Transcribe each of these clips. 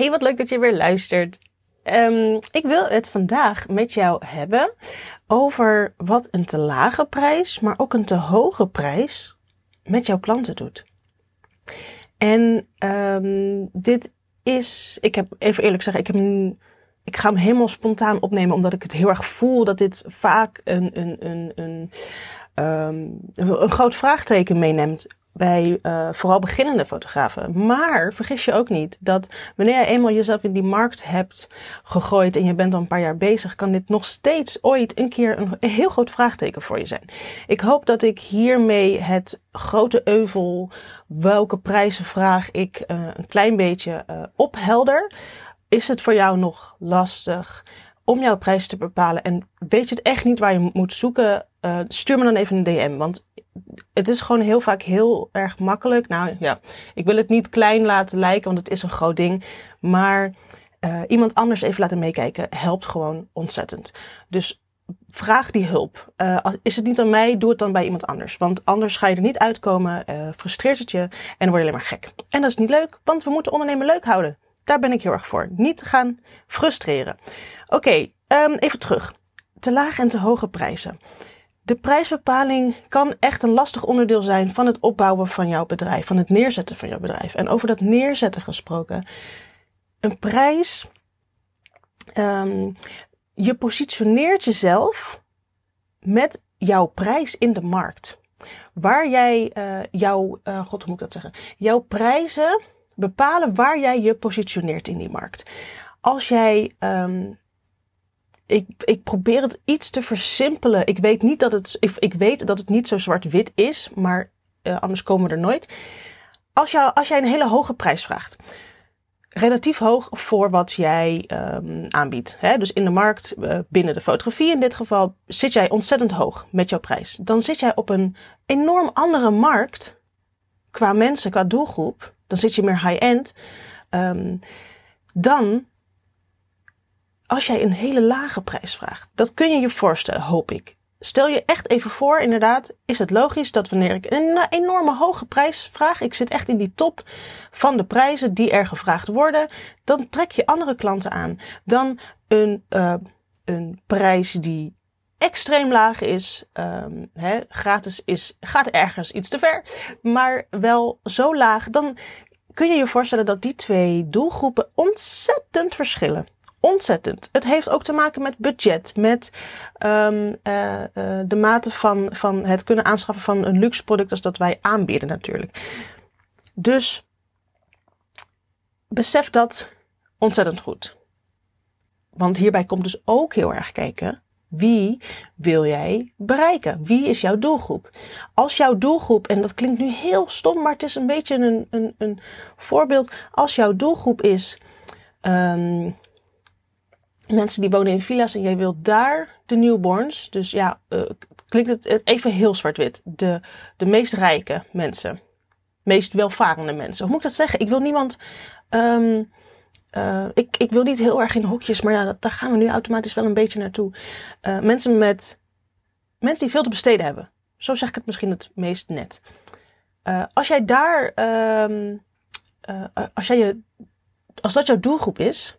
Hey, wat leuk dat je weer luistert. Um, ik wil het vandaag met jou hebben over wat een te lage prijs, maar ook een te hoge prijs met jouw klanten doet. En um, dit is, ik heb even eerlijk zeggen, ik, heb ik ga hem helemaal spontaan opnemen omdat ik het heel erg voel dat dit vaak een, een, een, een, um, een groot vraagteken meeneemt bij uh, vooral beginnende fotografen. Maar vergis je ook niet dat wanneer je eenmaal jezelf in die markt hebt gegooid en je bent al een paar jaar bezig, kan dit nog steeds ooit een keer een heel groot vraagteken voor je zijn. Ik hoop dat ik hiermee het grote euvel, welke prijzen vraag ik, uh, een klein beetje uh, ophelder. Is het voor jou nog lastig? Om jouw prijs te bepalen en weet je het echt niet waar je moet zoeken, uh, stuur me dan even een DM. Want het is gewoon heel vaak heel erg makkelijk. Nou ja, ik wil het niet klein laten lijken, want het is een groot ding. Maar uh, iemand anders even laten meekijken helpt gewoon ontzettend. Dus vraag die hulp. Uh, is het niet aan mij, doe het dan bij iemand anders. Want anders ga je er niet uitkomen, frustreert het je en word je alleen maar gek. En dat is niet leuk, want we moeten ondernemen leuk houden. Daar ben ik heel erg voor. Niet gaan frustreren. Oké, um, even terug. Te lage en te hoge prijzen. De prijsbepaling kan echt een lastig onderdeel zijn van het opbouwen van jouw bedrijf, van het neerzetten van jouw bedrijf. En over dat neerzetten gesproken, een prijs, um, je positioneert jezelf met jouw prijs in de markt. Waar jij uh, jouw, uh, god hoe moet ik dat zeggen, jouw prijzen bepalen waar jij je positioneert in die markt. Als jij um, ik, ik probeer het iets te versimpelen. Ik weet niet dat het, ik, ik weet dat het niet zo zwart-wit is, maar uh, anders komen we er nooit. Als, als jij een hele hoge prijs vraagt, relatief hoog voor wat jij um, aanbiedt. Hè? Dus in de markt, uh, binnen de fotografie in dit geval, zit jij ontzettend hoog met jouw prijs. Dan zit jij op een enorm andere markt qua mensen, qua doelgroep. Dan zit je meer high-end. Um, dan als jij een hele lage prijs vraagt. Dat kun je je voorstellen, hoop ik. Stel je echt even voor, inderdaad, is het logisch dat wanneer ik een enorme hoge prijs vraag, ik zit echt in die top van de prijzen die er gevraagd worden, dan trek je andere klanten aan dan een, uh, een prijs die extreem laag is. Um, hè, gratis is, gaat ergens iets te ver, maar wel zo laag, dan kun je je voorstellen dat die twee doelgroepen ontzettend verschillen ontzettend. Het heeft ook te maken met budget, met um, uh, uh, de mate van, van het kunnen aanschaffen van een luxe product als dat wij aanbieden natuurlijk. Dus besef dat ontzettend goed. Want hierbij komt dus ook heel erg kijken. Wie wil jij bereiken? Wie is jouw doelgroep? Als jouw doelgroep, en dat klinkt nu heel stom, maar het is een beetje een, een, een voorbeeld. Als jouw doelgroep is um, mensen die wonen in villa's en jij wilt daar de newborns. Dus ja, uh, klinkt het even heel zwart-wit. De, de meest rijke mensen. Meest welvarende mensen. Hoe moet ik dat zeggen? Ik wil niemand. Um, uh, ik, ik wil niet heel erg in hokjes, maar ja, daar gaan we nu automatisch wel een beetje naartoe. Uh, mensen met. Mensen die veel te besteden hebben. Zo zeg ik het misschien het meest net. Uh, als jij daar. Um, als jij je. Als dat jouw doelgroep is,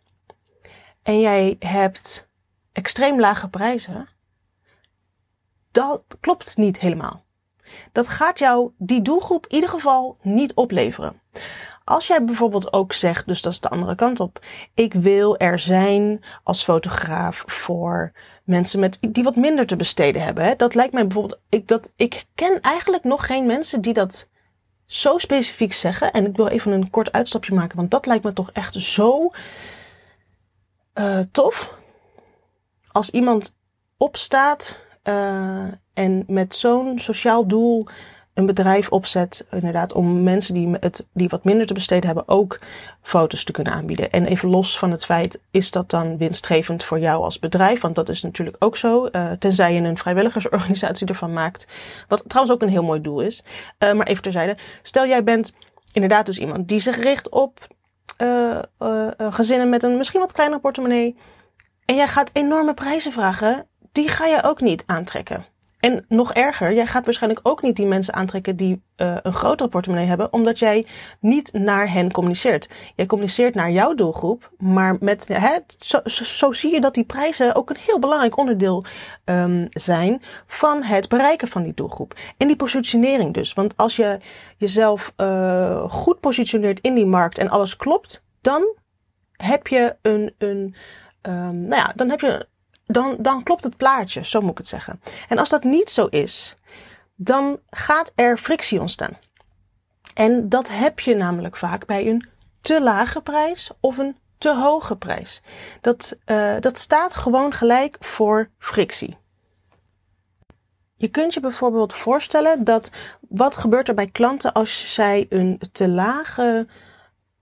en jij hebt extreem lage prijzen, dat klopt niet helemaal. Dat gaat jou die doelgroep in ieder geval niet opleveren. Als jij bijvoorbeeld ook zegt, dus dat is de andere kant op, ik wil er zijn als fotograaf voor mensen met, die wat minder te besteden hebben. Hè? Dat lijkt mij bijvoorbeeld, ik, dat, ik ken eigenlijk nog geen mensen die dat zo specifiek zeggen. En ik wil even een kort uitstapje maken, want dat lijkt me toch echt zo uh, tof als iemand opstaat uh, en met zo'n sociaal doel een bedrijf opzet, inderdaad, om mensen die, het, die wat minder te besteden hebben ook foto's te kunnen aanbieden. En even los van het feit, is dat dan winstgevend voor jou als bedrijf? Want dat is natuurlijk ook zo, uh, tenzij je een vrijwilligersorganisatie ervan maakt. Wat trouwens ook een heel mooi doel is. Uh, maar even terzijde. Stel jij bent inderdaad dus iemand die zich richt op uh, gezinnen met een misschien wat kleinere portemonnee. En jij gaat enorme prijzen vragen. Die ga je ook niet aantrekken. En nog erger, jij gaat waarschijnlijk ook niet die mensen aantrekken die uh, een grotere portemonnee hebben, omdat jij niet naar hen communiceert. Jij communiceert naar jouw doelgroep, maar met, hè, zo, zo, zie je dat die prijzen ook een heel belangrijk onderdeel um, zijn van het bereiken van die doelgroep. En die positionering dus. Want als je jezelf uh, goed positioneert in die markt en alles klopt, dan heb je een, een um, nou ja, dan heb je dan, dan klopt het plaatje, zo moet ik het zeggen. En als dat niet zo is, dan gaat er frictie ontstaan. En dat heb je namelijk vaak bij een te lage prijs of een te hoge prijs. Dat, uh, dat staat gewoon gelijk voor frictie. Je kunt je bijvoorbeeld voorstellen dat wat gebeurt er bij klanten als zij een te lage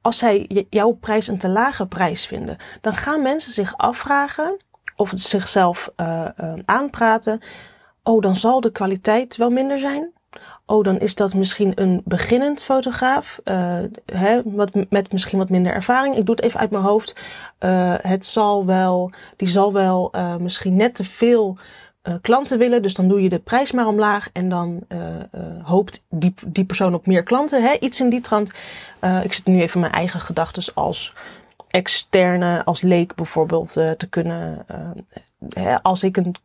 als zij jouw prijs een te lage prijs vinden, dan gaan mensen zich afvragen of het zichzelf uh, uh, aanpraten. Oh, dan zal de kwaliteit wel minder zijn. Oh, dan is dat misschien een beginnend fotograaf. Uh, hè, wat, met misschien wat minder ervaring. Ik doe het even uit mijn hoofd. het zal wel, die zal wel misschien net te veel klanten willen. Dus dan doe je de prijs maar omlaag. En dan hoopt die, die persoon op meer klanten. Hè? Iets in die trant. ik zit nu even mijn eigen gedachten als externe, als leek bijvoorbeeld, uh, te kunnen. Uh, hè, als ik een,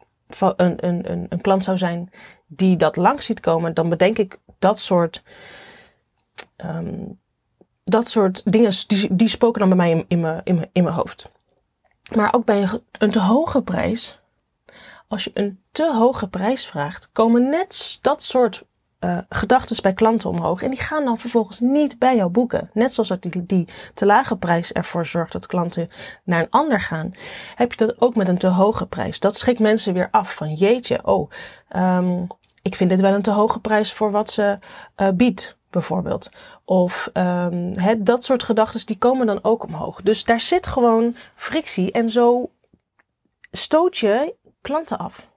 een, een, een klant zou zijn die dat langs ziet komen, dan bedenk ik dat soort. Um, dat soort dingen, die, die spoken dan bij mij in, in, mijn, in, mijn, in mijn hoofd. Maar ook bij een, een te hoge prijs. Als je een te hoge prijs vraagt, komen net dat soort uh, gedachten bij klanten omhoog. En die gaan dan vervolgens niet bij jou boeken. Net zoals dat die, die te lage prijs ervoor zorgt dat klanten naar een ander gaan. Heb je dat ook met een te hoge prijs. Dat schrikt mensen weer af van jeetje, oh, um, ik vind dit wel een te hoge prijs voor wat ze uh, biedt bijvoorbeeld. Of um, dat soort gedachten die komen dan ook omhoog. Dus daar zit gewoon frictie en zo stoot je klanten af.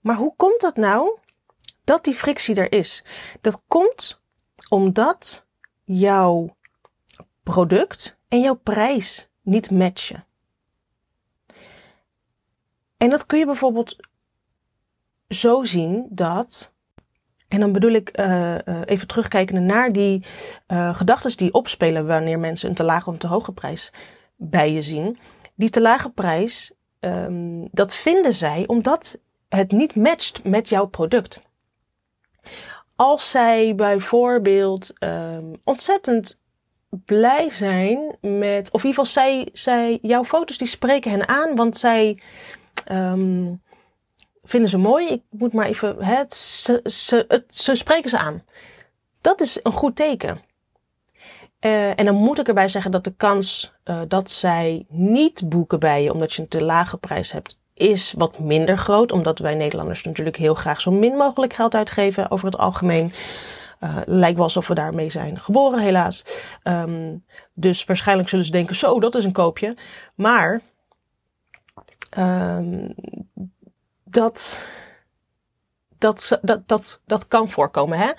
Maar hoe komt dat nou dat die frictie er is. Dat komt omdat jouw product en jouw prijs niet matchen. En dat kun je bijvoorbeeld zo zien dat. En dan bedoel ik uh, even terugkijken naar die uh, gedachten die opspelen wanneer mensen een te lage of te hoge prijs bij je zien. Die te lage prijs, um, dat vinden zij omdat het niet matcht met jouw product als zij bijvoorbeeld um, ontzettend blij zijn met, of in ieder geval zij, zij, jouw foto's die spreken hen aan, want zij um, vinden ze mooi. Ik moet maar even, hè, ze, ze, spreken ze aan. Dat is een goed teken. Uh, en dan moet ik erbij zeggen dat de kans uh, dat zij niet boeken bij je omdat je een te lage prijs hebt, is wat minder groot, omdat wij Nederlanders natuurlijk heel graag zo min mogelijk geld uitgeven over het algemeen. Uh, lijkt wel alsof we daarmee zijn geboren, helaas. Um, dus waarschijnlijk zullen ze denken: zo, dat is een koopje. Maar um, dat, dat, dat, dat, dat kan voorkomen. Hè?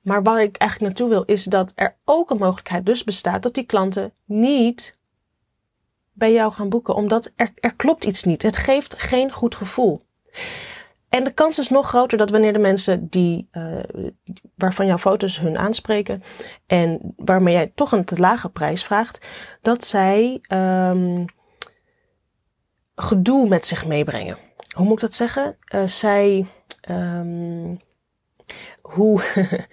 Maar waar ik eigenlijk naartoe wil, is dat er ook een mogelijkheid dus bestaat dat die klanten niet bij jou gaan boeken, omdat er, er klopt iets niet. Het geeft geen goed gevoel. En de kans is nog groter dat wanneer de mensen die, uh, waarvan jouw foto's hun aanspreken en waarmee jij toch een te lage prijs vraagt, dat zij um, gedoe met zich meebrengen. Hoe moet ik dat zeggen? Uh, zij, um, hoe,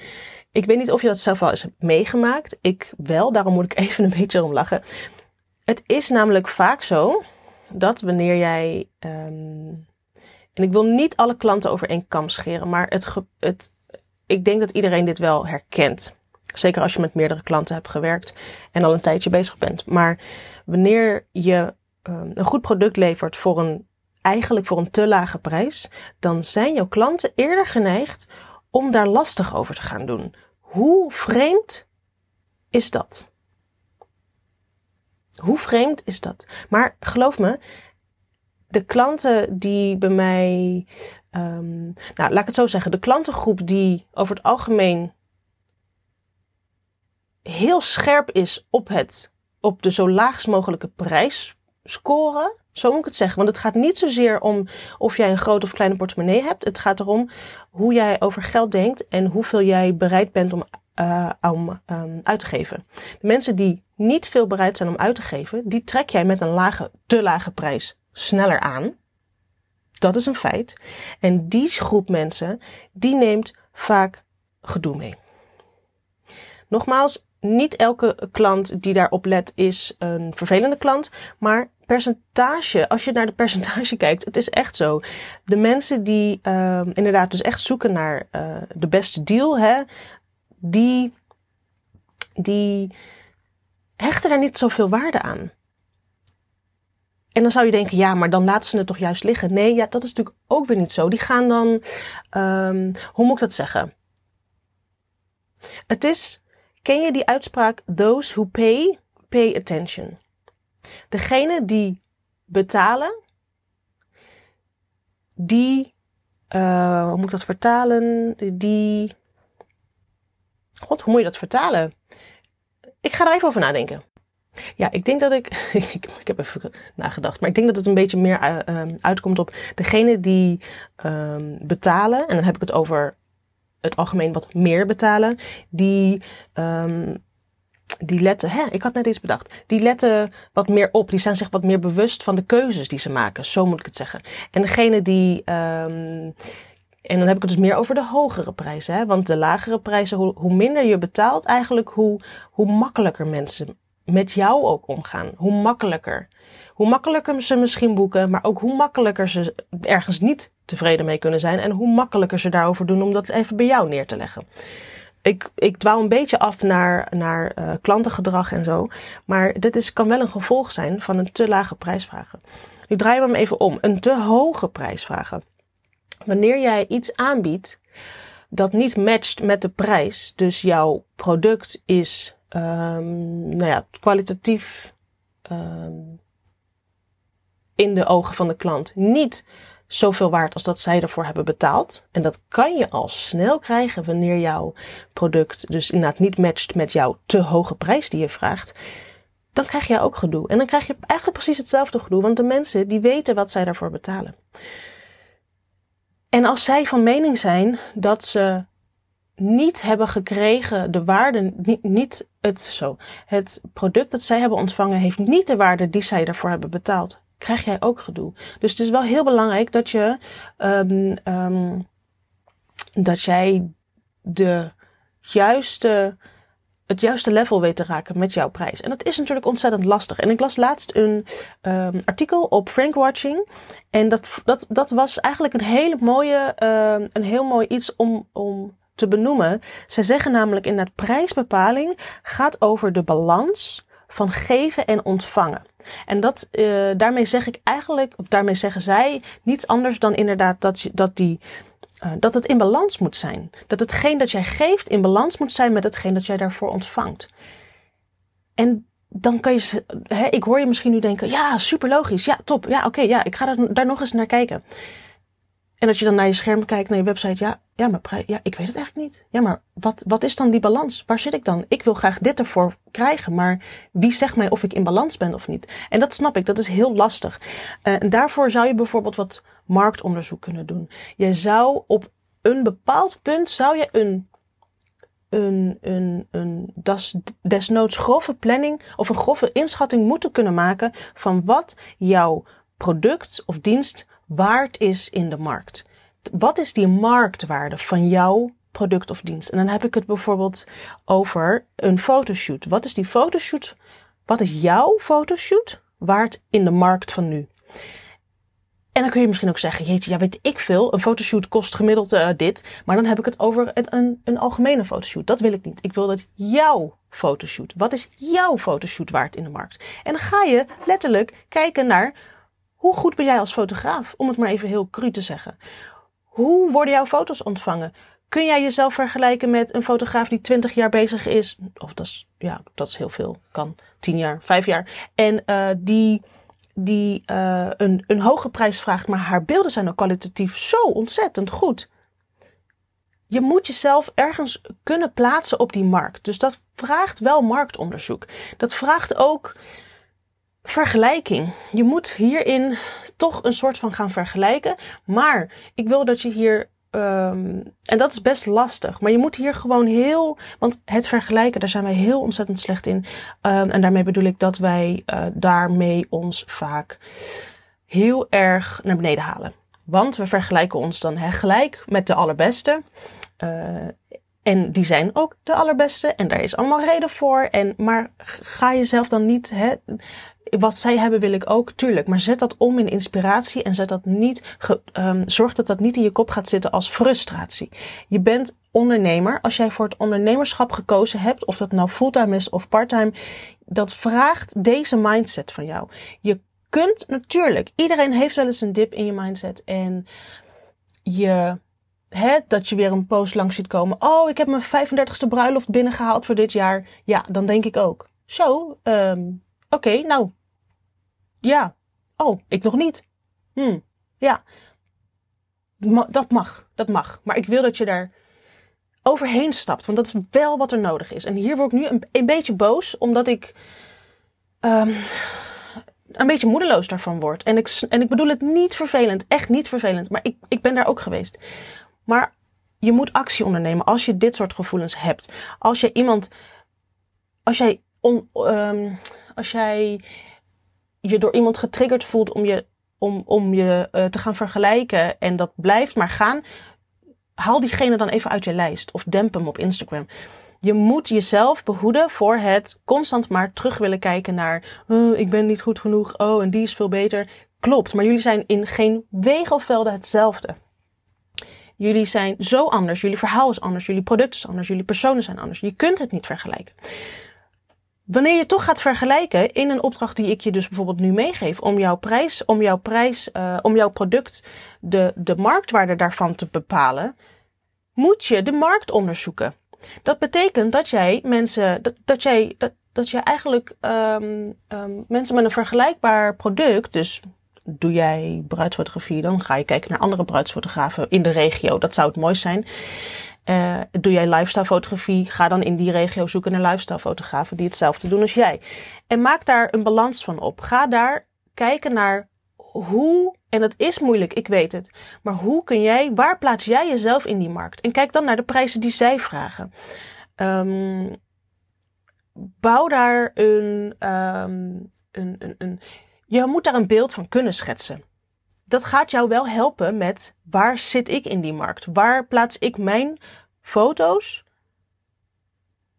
ik weet niet of je dat zelf wel eens meegemaakt. Ik wel, daarom moet ik even een beetje om lachen. Het is namelijk vaak zo dat wanneer jij. Um, en ik wil niet alle klanten over één kam scheren, maar het, het, ik denk dat iedereen dit wel herkent. Zeker als je met meerdere klanten hebt gewerkt en al een tijdje bezig bent. Maar wanneer je um, een goed product levert voor een, eigenlijk voor een te lage prijs, dan zijn jouw klanten eerder geneigd om daar lastig over te gaan doen. Hoe vreemd is dat? Hoe vreemd is dat? Maar geloof me, de klanten die bij mij, um, nou laat ik het zo zeggen, de klantengroep die over het algemeen heel scherp is op het, op de zo laagst mogelijke prijs scoren, Zo moet ik het zeggen. Want het gaat niet zozeer om of jij een grote of kleine portemonnee hebt. Het gaat erom hoe jij over geld denkt en hoeveel jij bereid bent om, om um, uit te geven. De mensen die niet veel bereid zijn om uit te geven, die trek jij met een lage, te lage prijs sneller aan. Dat is een feit. En die groep mensen, die neemt vaak gedoe mee. Nogmaals, niet elke klant die daarop let is een vervelende klant, maar percentage, als je naar de percentage kijkt, het is echt zo. De mensen die uh, inderdaad dus echt zoeken naar uh, de beste deal, hè, die, die hechten daar niet zoveel waarde aan. En dan zou je denken, ja, maar dan laten ze het toch juist liggen. Nee, ja, dat is natuurlijk ook weer niet zo. Die gaan dan, um, hoe moet ik dat zeggen? Het is, ken je die uitspraak, those who pay, pay attention. Degene die betalen, die, uh, hoe moet ik dat vertalen? Die, god, hoe moet je dat vertalen? Ik ga er even over nadenken. Ja, ik denk dat ik, ik, ik heb even nagedacht, maar ik denk dat het een beetje meer uh, uitkomt op degene die um, betalen, en dan heb ik het over het algemeen wat meer betalen, die um, die letten, hè, ik had net iets bedacht, die letten wat meer op, die zijn zich wat meer bewust van de keuzes die ze maken, zo moet ik het zeggen. En degene die, en dan heb ik het dus meer over de hogere prijzen, hè, want de lagere prijzen, hoe, hoe minder je betaalt, eigenlijk hoe, hoe makkelijker mensen met jou ook omgaan. Hoe makkelijker. Hoe makkelijker ze misschien boeken, maar ook hoe makkelijker ze ergens niet tevreden mee kunnen zijn en hoe makkelijker ze daarover doen om dat even bij jou neer te leggen ik, ik dwaal een beetje af naar, naar uh, klantengedrag en zo. Maar dit is, kan wel een gevolg zijn van een te lage prijsvragen. Nu draaien we hem even om. Een te hoge prijsvragen. Wanneer jij iets aanbiedt dat niet matcht met de prijs, dus jouw product is um, nou ja, kwalitatief um, in de ogen van de klant niet zoveel waard als dat zij ervoor hebben betaald. En dat kan je al snel krijgen wanneer jouw product dus inderdaad niet matcht met jouw te hoge prijs die je vraagt. Dan krijg je ook gedoe. En dan krijg je eigenlijk precies hetzelfde gedoe, want de mensen die weten wat zij daarvoor betalen. En als zij van mening zijn dat ze niet hebben gekregen de waarde, niet, het, zo, het product dat zij hebben ontvangen heeft niet de waarde die zij daarvoor hebben betaald krijg jij ook gedoe. Dus het is wel heel belangrijk dat je, um, um, dat jij de juiste, het juiste level weet te raken met jouw prijs. En dat is natuurlijk ontzettend lastig. En ik las laatst een um, artikel op Frankwatching. En dat, dat, dat was eigenlijk een hele mooie, uh, een heel mooi iets om, om te benoemen. Zij zeggen namelijk in dat prijsbepaling gaat over de balans van geven en ontvangen. En dat, uh, daarmee zeg ik eigenlijk, of daarmee zeggen zij niets anders dan inderdaad dat, je, dat die, uh, dat het in balans moet zijn. Dat hetgeen dat jij geeft in balans moet zijn met hetgeen dat jij daarvoor ontvangt. En dan kan je, hè, ik hoor je misschien nu denken, ja, super logisch, ja, top, ja, oké, ja, ik ga daar, daar nog eens naar kijken. En dat je dan naar je scherm kijkt, naar je website, ja, ja, maar ja, ik weet het eigenlijk niet. Ja, maar wat, wat is dan die balans? Waar zit ik dan? Ik wil graag dit ervoor krijgen, maar wie zegt mij of ik in balans ben of niet? En dat snap ik, dat is heel lastig. Uh, en daarvoor zou je bijvoorbeeld wat marktonderzoek kunnen doen. Je zou op een bepaald punt, zou je een, een, een, een des, desnoods grove planning of een grove inschatting moeten kunnen maken van wat jouw product of dienst waard is in de markt. Wat is die marktwaarde van jouw product of dienst? En dan heb ik het bijvoorbeeld over een fotoshoot. Wat is die fotoshoot? Wat is jouw fotoshoot waard in de markt van nu? En dan kun je misschien ook zeggen, jeetje, ja weet ik veel, een fotoshoot kost gemiddeld uh, dit. Maar dan heb ik het over een, een algemene fotoshoot. Dat wil ik niet. Ik wil dat jouw fotoshoot. Wat is jouw fotoshoot waard in de markt? En dan ga je letterlijk kijken naar hoe goed ben jij als fotograaf? Om het maar even heel cru te zeggen. Hoe worden jouw foto's ontvangen? Kun jij jezelf vergelijken met een fotograaf die 20 jaar bezig is? Of dat is, ja, dat is heel veel. Kan 10 jaar, 5 jaar. En uh, die, die uh, een, een hoge prijs vraagt, maar haar beelden zijn ook kwalitatief zo ontzettend goed. Je moet jezelf ergens kunnen plaatsen op die markt. Dus dat vraagt wel marktonderzoek. Dat vraagt ook vergelijking. Je moet hierin toch een soort van gaan vergelijken. Maar ik wil dat je hier. Um, en dat is best lastig. Maar je moet hier gewoon heel. Want het vergelijken, daar zijn wij heel ontzettend slecht in. Um, en daarmee bedoel ik dat wij uh, daarmee ons vaak heel erg naar beneden halen. Want we vergelijken ons dan hè, gelijk met de allerbeste. Uh, en die zijn ook de allerbeste. En daar is allemaal reden voor. En, maar ga jezelf dan niet. Hè, wat zij hebben wil ik ook, tuurlijk. Maar zet dat om in inspiratie en zet dat niet, um, zorg dat dat niet in je kop gaat zitten als frustratie. Je bent ondernemer. Als jij voor het ondernemerschap gekozen hebt, of dat nou fulltime is of parttime, dat vraagt deze mindset van jou. Je kunt natuurlijk, iedereen heeft wel eens een dip in je mindset en je Hè, dat je weer een post langs ziet komen. Oh, ik heb mijn 35ste bruiloft binnengehaald voor dit jaar. Ja, dan denk ik ook. Zo, um, oké, nou. Ja. Oh, ik nog niet. Hm, ja. Dat mag, dat mag. Maar ik wil dat je daar overheen stapt. Want dat is wel wat er nodig is. En hier word ik nu een, een beetje boos, omdat ik um, een beetje moedeloos daarvan word. En ik, en ik bedoel het niet vervelend, echt niet vervelend. Maar ik, ik ben daar ook geweest. Maar je moet actie ondernemen als je dit soort gevoelens hebt. Als je iemand, als jij, um, als jij je door iemand getriggerd voelt om je, om, om je uh, te gaan vergelijken en dat blijft maar gaan, haal diegene dan even uit je lijst of demp hem op Instagram. Je moet jezelf behoeden voor het constant maar terug willen kijken naar, oh, ik ben niet goed genoeg, oh, en die is veel beter. Klopt, maar jullie zijn in geen wegelvelden hetzelfde. Jullie zijn zo anders. Jullie verhaal is anders. Jullie product is anders. Jullie personen zijn anders. Je kunt het niet vergelijken. Wanneer je toch gaat vergelijken in een opdracht die ik je dus bijvoorbeeld nu meegeef om jouw prijs, om jouw prijs, uh, om jouw product, de, de marktwaarde daarvan te bepalen, moet je de markt onderzoeken. Dat betekent dat jij mensen, dat, dat jij, dat, dat je eigenlijk um, um, mensen met een vergelijkbaar product, dus doe jij bruidsfotografie, dan ga je kijken naar andere bruidsfotografen in de regio. Dat zou het mooi zijn. Uh, doe jij lifestyle fotografie, ga dan in die regio zoeken naar lifestyle fotografen die hetzelfde doen als jij. En maak daar een balans van op. Ga daar kijken naar hoe, en het is moeilijk, ik weet het, maar hoe kun jij, waar plaats jij jezelf in die markt? En kijk dan naar de prijzen die zij vragen. Um, bouw daar um, een, een, een je moet daar een beeld van kunnen schetsen. Dat gaat jou wel helpen met waar zit ik in die markt? Waar plaats ik mijn foto's?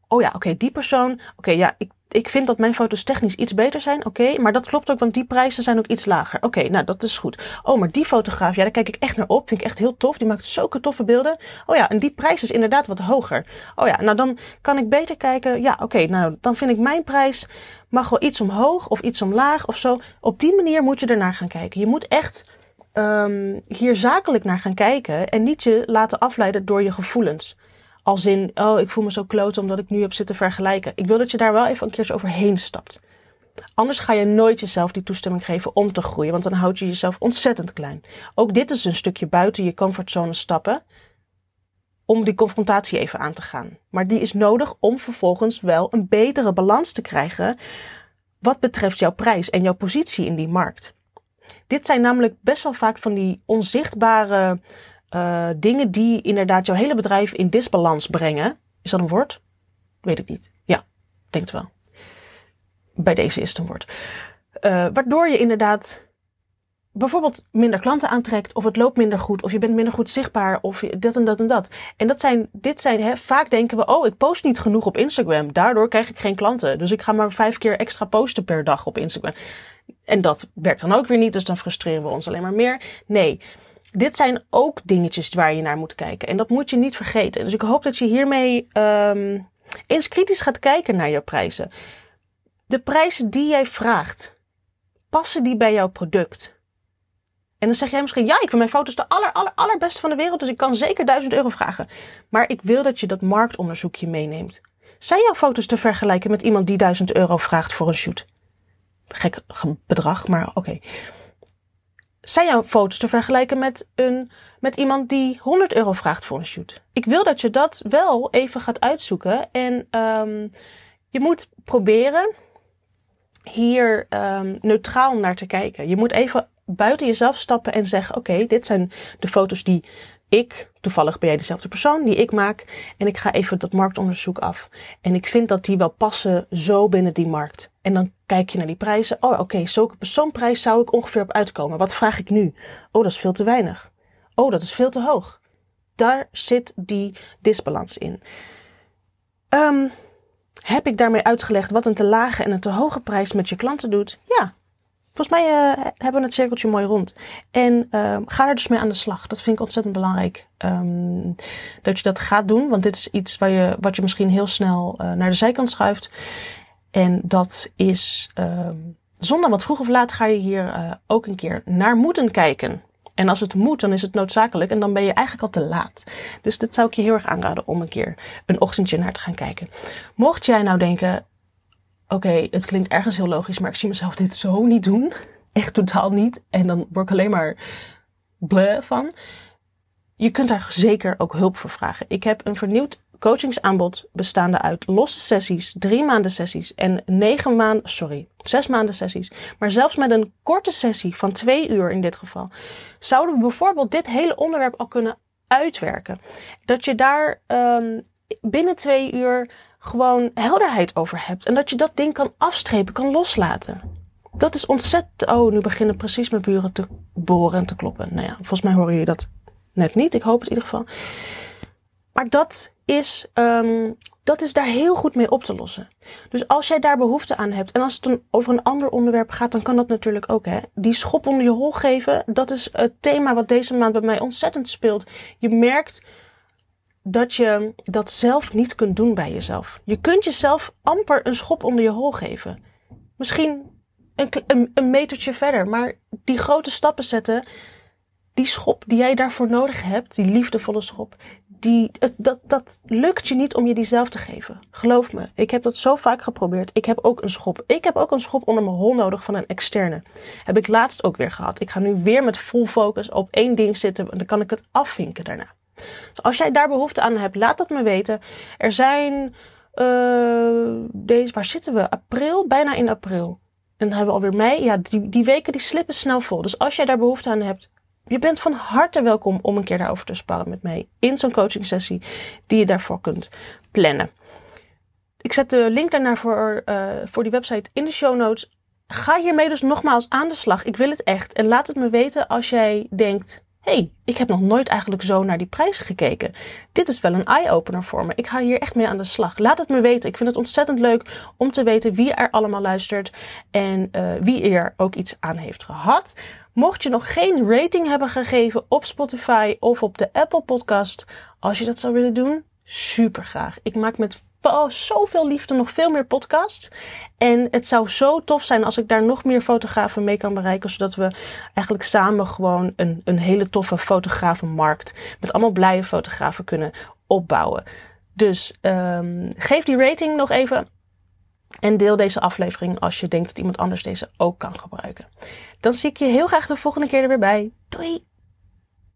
Oh ja, oké, die persoon. Oké, ja, ik, ik vind dat mijn foto's technisch iets beter zijn. Oké, maar dat klopt ook, want die prijzen zijn ook iets lager. Oké, nou dat is goed. Oh, maar die fotograaf, ja, daar kijk ik echt naar op. Vind ik echt heel tof. Die maakt zulke toffe beelden. Oh ja, en die prijs is inderdaad wat hoger. Oh ja, nou dan kan ik beter kijken. Ja, oké, nou dan vind ik mijn prijs mag wel iets omhoog of iets omlaag of zo. Op die manier moet je ernaar gaan kijken. Je moet echt um, hier zakelijk naar gaan kijken en niet je laten afleiden door je gevoelens. Als in, oh, ik voel me zo kloot omdat ik nu heb zitten vergelijken. Ik wil dat je daar wel even een keertje overheen stapt. Anders ga je nooit jezelf die toestemming geven om te groeien, want dan houd je jezelf ontzettend klein. Ook dit is een stukje buiten je comfortzone stappen om die confrontatie even aan te gaan. Maar die is nodig om vervolgens wel een betere balans te krijgen wat betreft jouw prijs en jouw positie in die markt. Dit zijn namelijk best wel vaak van die onzichtbare uh, dingen die inderdaad jouw hele bedrijf in disbalans brengen. Is dat een woord? Weet ik niet. Ja, denk het wel. Bij deze is het een woord. Uh, waardoor je inderdaad bijvoorbeeld minder klanten aantrekt, of het loopt minder goed, of je bent minder goed zichtbaar, of dat en dat en dat. En dat zijn, dit zijn, hè, vaak denken we, oh, ik post niet genoeg op Instagram, daardoor krijg ik geen klanten. Dus ik ga maar vijf keer extra posten per dag op Instagram. En dat werkt dan ook weer niet, dus dan frustreren we ons alleen maar meer. Nee. Dit zijn ook dingetjes waar je naar moet kijken. En dat moet je niet vergeten. Dus ik hoop dat je hiermee um, eens kritisch gaat kijken naar jouw prijzen. De prijzen die jij vraagt, passen die bij jouw product? En dan zeg jij misschien, ja, ik vind mijn foto's de aller, aller, allerbeste van de wereld, dus ik kan zeker 1000 euro vragen. Maar ik wil dat je dat marktonderzoekje meeneemt. Zijn jouw foto's te vergelijken met iemand die 1000 euro vraagt voor een shoot? Gek bedrag, maar oké. Okay. Zijn jouw foto's te vergelijken met, een, met iemand die 100 euro vraagt voor een shoot? Ik wil dat je dat wel even gaat uitzoeken. En um, je moet proberen hier um, neutraal naar te kijken. Je moet even buiten jezelf stappen en zeggen: Oké, dit zijn de foto's die ik, toevallig ben jij dezelfde persoon, die ik maak. En ik ga even dat marktonderzoek af. En ik vind dat die wel passen zo binnen die markt. En dan kijk je naar die prijzen. Oh, oké, okay, zo'n prijs zou ik ongeveer op uitkomen. Wat vraag ik nu? Oh, dat is veel te weinig. Oh, dat is veel te hoog. Daar zit die disbalans in. Um, heb ik daarmee uitgelegd wat een te lage en een te hoge prijs met je klanten doet? Ja. Volgens mij uh, hebben we het cirkeltje mooi rond. En uh, ga er dus mee aan de slag. Dat vind ik ontzettend belangrijk. Um, dat je dat gaat doen. Want dit is iets waar je, wat je misschien heel snel uh, naar de zijkant schuift. En dat is uh, zonder wat vroeg of laat ga je hier uh, ook een keer naar moeten kijken. En als het moet, dan is het noodzakelijk en dan ben je eigenlijk al te laat. Dus dit zou ik je heel erg aanraden om een keer een ochtendje naar te gaan kijken. Mocht jij nou denken, oké, het klinkt ergens heel logisch, maar ik zie mezelf dit zo niet doen. Echt totaal niet. En dan word ik alleen maar bleh van. Je kunt daar zeker ook hulp voor vragen. Ik heb een vernieuwd coachingsaanbod bestaande uit losse sessies, drie maanden sessies en negen maanden, sorry, zes maanden sessies. Maar zelfs met een korte sessie van twee uur in dit geval, zouden we bijvoorbeeld dit hele onderwerp al kunnen uitwerken. Dat je daar um, binnen twee uur gewoon helderheid over hebt en dat je dat ding kan afstrepen, kan loslaten. Dat is ontzettend. Oh, nu beginnen precies mijn buren te boren en te kloppen. Nou ja, volgens mij horen jullie dat net niet. Ik hoop het in ieder geval. Maar dat is, um, dat is daar heel goed mee op te lossen. Dus als jij daar behoefte aan hebt en als het over een ander onderwerp gaat, dan kan dat natuurlijk ook. Hè? Die schop onder je hol geven, dat is het thema wat deze maand bij mij ontzettend speelt. Je merkt dat je dat zelf niet kunt doen bij jezelf. Je kunt jezelf amper een schop onder je hol geven. Misschien een, een, metertje verder, maar die grote stappen zetten, die schop die jij daarvoor nodig hebt, die liefdevolle schop, die, dat, dat lukt je niet om je die zelf te geven. Geloof me, ik heb dat zo vaak geprobeerd. Ik heb ook een schop. Ik heb ook een schop onder mijn hol nodig van een externe. Heb ik laatst ook weer gehad. Ik ga nu weer met full focus op één ding zitten en dan kan ik het afvinken daarna. Dus als jij daar behoefte aan hebt, laat dat me weten. Er zijn, uh, deze, waar zitten we? April, bijna in april. En dan hebben we alweer mei. Ja, die, die weken die slippen snel vol. Dus als jij daar behoefte aan hebt, je bent van harte welkom om een keer daarover te sparren met mij in zo'n coaching sessie die je daarvoor kunt plannen. Ik zet de link daarnaar voor, uh, voor die website in de show notes. Ga hiermee dus nogmaals aan de slag. Ik wil het echt. En laat het me weten als jij denkt: hey, ik heb nog nooit eigenlijk zo naar die prijzen gekeken. Dit is wel een eye-opener voor me. Ik ga hier echt mee aan de slag. Laat het me weten. Ik vind het ontzettend leuk om te weten wie er allemaal luistert en uh, wie er ook iets aan heeft gehad. Mocht je nog geen rating hebben gegeven op Spotify of op de Apple Podcast, als je dat zou willen doen, super graag. Ik maak met zoveel liefde nog veel meer podcasts. En het zou zo tof zijn als ik daar nog meer fotografen mee kan bereiken. Zodat we eigenlijk samen gewoon een, een hele toffe fotografenmarkt met allemaal blije fotografen kunnen opbouwen. Dus um, geef die rating nog even. En deel deze aflevering als je denkt dat iemand anders deze ook kan gebruiken. Dan zie ik je heel graag de volgende keer er weer bij. Doei!